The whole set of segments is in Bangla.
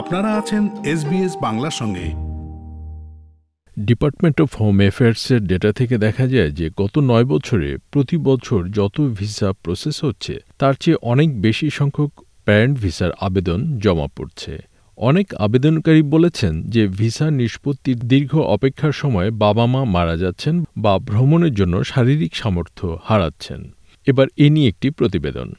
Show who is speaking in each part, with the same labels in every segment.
Speaker 1: আপনারা আছেন এসবিএস বাংলার সঙ্গে।
Speaker 2: ডিপার্টমেন্ট অফ হোম অ্যাফেয়ার্সের ডেটা থেকে দেখা যায় যে, গত নয় বছরে প্রতি বছর যত ভিসা প্রসেস হচ্ছে, তার চেয়ে অনেক বেশি সংখ্যক প্যারেন্ট ভিসার আবেদন জমা পড়ছে। অনেক আবেদনকারী বলেছেন যে ভিসা নিষ্পত্তির দীর্ঘ অপেক্ষার সময় বাবা মা মারা যাচ্ছেন বা ভ্রমণের জন্য শারীরিক সামর্থ্য হারাচ্ছেন। এবার এ নিয়ে একটি প্রতিবেদন।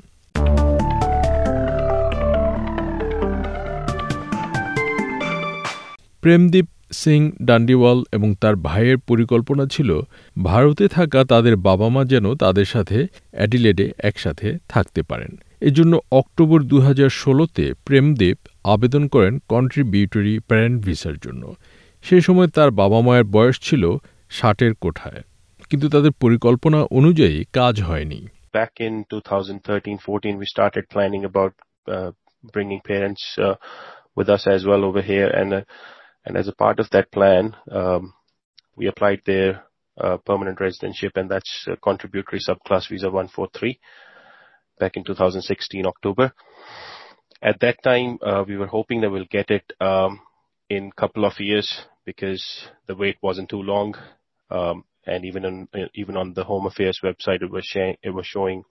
Speaker 2: প্রেমদীপ সিং ডান্ডিওয়াল এবং তার ভাইয়ের পরিকল্পনা ছিল ভারতে থাকা তাদের বাবা মা যেন তাদের সাথে অ্যাডিলেডে একসাথে থাকতে পারেন। এজন্য অক্টোবর দু হাজার ষোলোতে প্রেমদেব আবেদন করেন কন্ট্রিবিউটরি প্যারেন্ট ভিসার জন্য। সে সময় তার বাবা মায়ের বয়স ছিল ষাটের কোঠায়। কিন্তু তাদের পরিকল্পনা অনুযায়ী কাজ হয়নি।
Speaker 3: Back in 2013-14, we started planning about uh, bringing parents uh, with us as well over here, and uh, and as a part of that plan, um, we applied their uh, permanent residentship, and that's uh, contributory subclass visa 143 back in 2016 October. At that time, uh, we were hoping that we'll get it um, in couple of years because the wait wasn't too long. Um, and even on even on the Home Affairs website, it was showing it was showing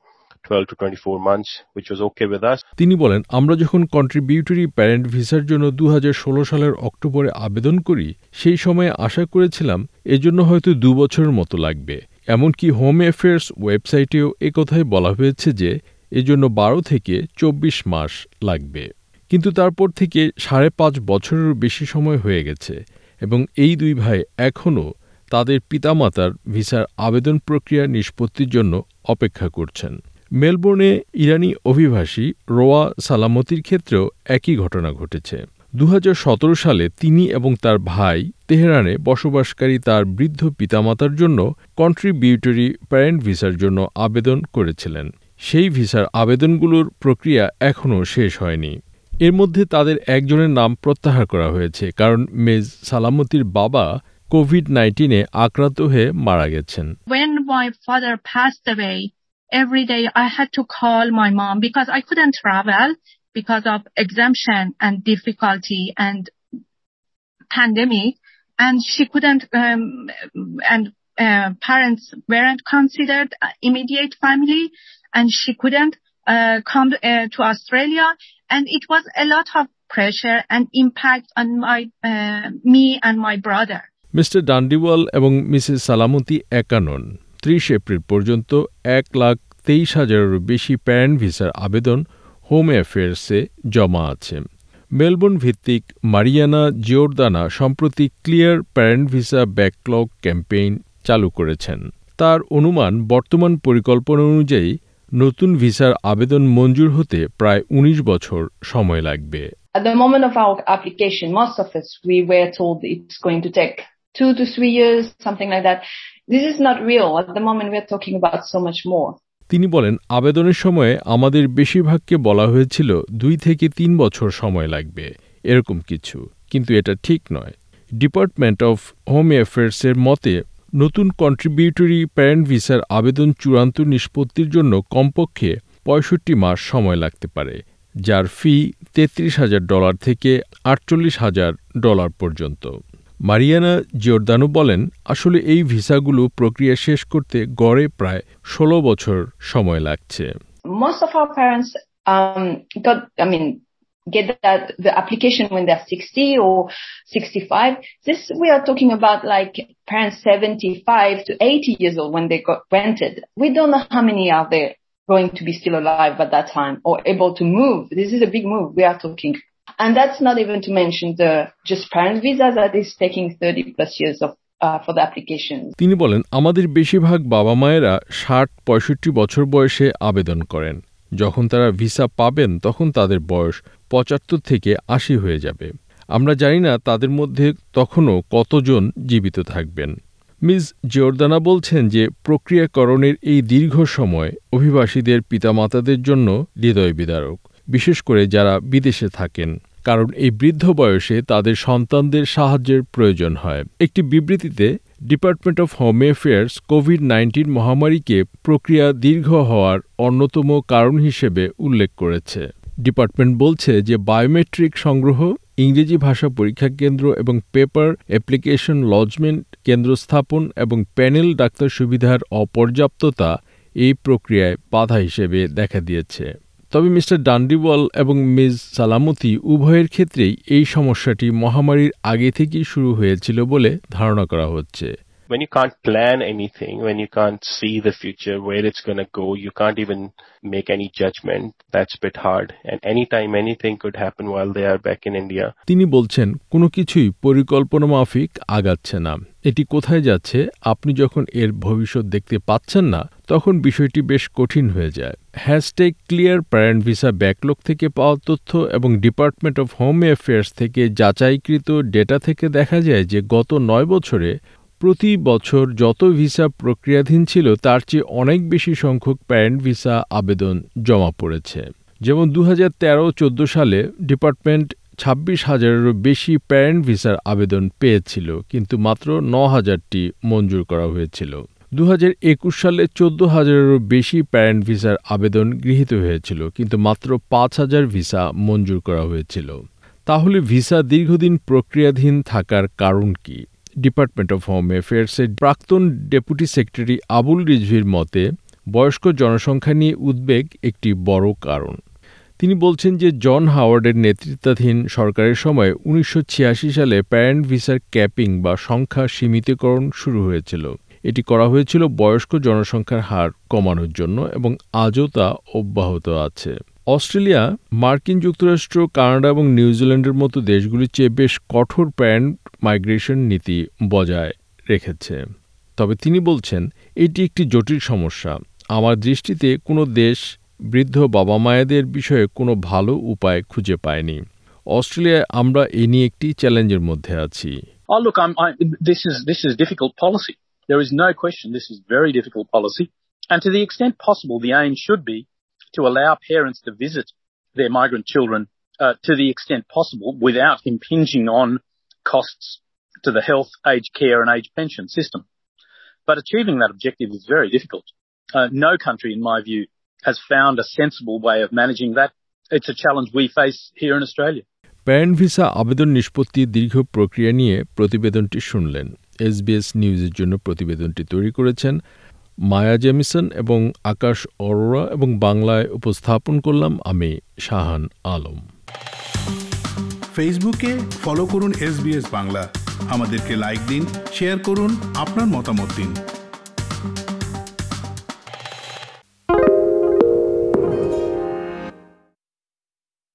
Speaker 3: 12 to 24 months, which was okay with us.
Speaker 2: তিনি বলেন আমরা যখন কন্ট্রিবিউটরি প্যারেন্ট ভিসার জন্য দু হাজার ষোলো সালের অক্টোবরে আবেদন করি সেই সময়ে আশা করেছিলাম এজন্য হয়তো দু বছরের মতো লাগবে। এমনকি হোম অ্যাফেয়ার্স ওয়েবসাইটেও একথাই বলা হয়েছে যে এজন্য বারো থেকে চব্বিশ মাস লাগবে। কিন্তু তারপর থেকে সাড়ে পাঁচ বছরেরও বেশি সময় হয়ে গেছে এবং এই দুই ভাই এখনও তাদের পিতামাতার ভিসার আবেদন প্রক্রিয়া নিষ্পত্তির জন্য অপেক্ষা করছেন। মেলবোর্নে ইরানি অভিবাসী রোয়া সালামতির ক্ষেত্রেও একই ঘটনা ঘটেছে। দু হাজার সতেরো সালে তিনি এবং তার ভাই তেহরানে বসবাসকারী তার বৃদ্ধ পিতামাতার জন্য কন্ট্রিবিউটরি প্যারেন্ট ভিসার জন্য আবেদন করেছিলেন। সেই ভিসার আবেদনগুলোর প্রক্রিয়া এখনও শেষ হয়নি। এর মধ্যে তাদের একজনের নাম প্রত্যাহার করা হয়েছে কারণ মেজ সালামতির বাবা কোভিড নাইন্টিনে আক্রান্ত হয়ে মারা গেছেন।
Speaker 4: When my father passed away, every day I had to call my mom because I couldn't travel because of exemption and difficulty and pandemic. And she couldn't, um, and uh, parents weren't considered immediate family and she couldn't uh, come uh, to Australia. And it was a lot of pressure and impact on my, uh, me and my brother.
Speaker 2: Mr Dandiwal এবং মিসেস সালামতি একা নন ত্রিশ এপ্রিল পর্যন্ত এক লাখ তেইশ হাজারেরও বেশি প্যারেন্ট ভিসার আবেদন হোম অ্যাফেয়ার্সে জমা আছে। মেলবোর্ন ভিত্তিক মারিয়ানা জিওরদানা সম্প্রতি clear parent visa backlog campaign চালু করেছেন। তার অনুমান বর্তমান পরিকল্পনা অনুযায়ী নতুন ভিসার আবেদন মঞ্জুর হতে প্রায় ১৯ বছর সময় লাগবে।
Speaker 5: At the moment of our application, most of us, we were told it's going to take two to three years, something like that. This is not real. At the moment, we're talking about so much more.
Speaker 2: তিনি বলেন আবেদনের সময়ে আমাদের বেশিরভাগকে বলা হয়েছিল দুই থেকে তিন বছর সময় লাগবে এরকম কিছু কিন্তু এটা ঠিক নয় ডিপার্টমেন্ট অফ হোম অ্যাফেয়ার্সের মতে নতুন কন্ট্রিবিউটরি প্যারেন্ট ভিসার আবেদন চূড়ান্ত নিষ্পত্তির জন্য কমপক্ষে পঁয়ষট্টি মাস সময় লাগতে পারে যার ফি তেত্রিশ হাজার ডলার থেকে আটচল্লিশ হাজার ডলার পর্যন্ত মারিয়ানা জিওরদানো বলেন আসলে এই ভিসাগুলো প্রক্রিয়া শেষ করতে গড়ে প্রায় ষোলো বছর সময় লাগছে
Speaker 5: Most of our parents um, got, I mean, get that, the application when they're 60 or 65. This, we are talking about like parents 75 to 80 years old when they got rented. We don't know how many are there going to be still alive at that time or able to move. This is a big move we are talking. And that's not even to mention the just parent visa that is taking 30 plus years of uh.
Speaker 2: তিনি বলেন, আমাদের বেশিরভাগ বাবা মায়েরা ষাট, পঁয়ষট্টি বছর বয়সে আবেদন করেন। যখন তারা ভিসা পাবেন, তখন তাদের বয়স পঁচাত্তর থেকে আশি হয়ে যাবে। আমরা জানি না তাদের মধ্যে তখনও কতজন জীবিত থাকবেন। মিস জিওরদানা বলছেন যে, প্রক্রিয়াকরণের এই দীর্ঘ সময় অভিবাসীদের পিতামাতাদের জন্য হৃদয় বিদারক, বিশেষ করে যারা বিদেশে থাকেন। কারণ এই বৃদ্ধ বয়সে তাদের সন্তানদের সাহায্যের প্রয়োজন হয়। একটি বিবৃতিতে department of home affairs COVID nineteen মহামারীকে প্রক্রিয়া দীর্ঘ হওয়ার অন্যতম কারণ হিসেবে উল্লেখ করেছে। ডিপার্টমেন্ট বলছে যে বায়োমেট্রিক সংগ্রহ, ইংরেজি ভাষা পরীক্ষা কেন্দ্র এবং পেপার অ্যাপ্লিকেশন লজমেন্ট কেন্দ্র স্থাপন এবং প্যানেল ডাক্তার সুবিধার অপর্যাপ্ততা এই প্রক্রিয়ায় বাধা হিসেবে দেখা দিয়েছে। তবে মিস্টার ডান্ডিওয়াল এবং মিস সালামতি উভয়ের ক্ষেত্রেই এই সমস্যাটি মহামারীর আগে থেকেই শুরু হয়েছিল বলে ধারণা করা হচ্ছে।
Speaker 3: When you can't plan anything, when you can't see the future, where it's going to go, you can't even make any judgment. That's a bit hard. And anytime anything could happen while they are back in India.
Speaker 2: তিনি বলছেন কোনো কিছুই পরিকল্পনা মাফিক আগাচ্ছে না এটি কোথায় যাচ্ছে আপনি যখন এর ভবিষ্যৎ দেখতে পাচ্ছেন না তখন বিষয়টি বেশ কঠিন হয়ে যায় hashtag clear parent visa backlog থেকে পাওয়া তথ্য এবং ডিপার্টমেন্ট অফ হোম অ্যাফেয়ার্স থেকে যাচাইকৃত ডেটা থেকে দেখা যায় যে গত নয় বছরে প্রতি বছর যত ভিসা প্রক্রিয়াধীন ছিল, তার চেয়ে অনেক বেশি সংখ্যক প্যারেন্ট ভিসা আবেদন জমা পড়েছে। যেমন দু হাজার তেরো চোদ্দ সালে ডিপার্টমেন্ট ছাব্বিশ হাজারেরও বেশি প্যারেন্ট ভিসার আবেদন পেয়েছিল, কিন্তু মাত্র ন হাজারটি মঞ্জুর করা হয়েছিল। দু হাজার একুশ সালে চোদ্দ হাজারেরও বেশি প্যারেন্ট ভিসার আবেদন গৃহীত হয়েছিল, কিন্তু মাত্র পাঁচ হাজার ভিসা মঞ্জুর করা হয়েছিল। তাহলে ভিসা দীর্ঘদিন প্রক্রিয়াধীন থাকার কারণ কি? ডিপার্টমেন্ট অফ হোম অ্যাফেয়ার্সের প্রাক্তন ডেপুটি সেক্রেটারি আবুল রিজভির মতে, বয়স্ক জনসংখ্যা নিয়ে উদ্বেগ একটি বড় কারণ। তিনি বলছেন যে, জন হাওয়ার্ডের নেতৃত্বাধীন সরকারের সময় উনিশশো ছিয়াশি সালে প্যারেন্ট ভিসার ক্যাপিং বা সংখ্যা সীমিতকরণ শুরু হয়েছিল। এটি করা হয়েছিল বয়স্ক জনসংখ্যার হার কমানোর জন্য এবং আজও তা অব্যাহত আছে। অস্ট্রেলিয়া মার্কিন যুক্তরাষ্ট্র কানাডা এবং নিউজিল্যান্ডের মতো দেশগুলির চেয়ে বেশ কঠোর প্যারেন্ট মাইগ্রেশন নীতি বজায় রেখেছে। তবে তিনি বলছেন এটি একটি জটিল সমস্যা। আমার দৃষ্টিতে কোনো দেশ বৃদ্ধ বাবা মায়েদের বিষয়ে কোনো ভালো উপায় খুঁজে পায়নি। অস্ট্রেলিয়ায় আমরা এ নিয়ে একটি চ্যালেঞ্জের মধ্যে আছি।
Speaker 6: Oh, look, I'm, I, this is this is difficult policy. There is no question this is very difficult policy, and to the extent possible, the aim should be to allow parents to visit their migrant children uh, to the extent possible without impinging on costs to the health, aged care, and aged pension system. But achieving that objective is very difficult. Uh, no country, in my view, has found a sensible way of managing that. It's a challenge we face here in Australia.
Speaker 2: Parent visa আবেদন নিষ্পত্তির দীর্ঘ প্রক্রিয়া নিয়ে প্রতিবেদনটি শুনলেন এসবিএস নিউজের জন্য প্রতিবেদনটি তৈরি করেছেন মায়া জেমিসন এবং আকাশ অরোরা এবং বাংলায় উপস্থাপন করলাম আমি শাহান আলম।
Speaker 1: ফেসবুকে ফলো করুন এস বাংলা। আমাদেরকে লাইক দিন, শেয়ার করুন, আপনার মতামত দিন।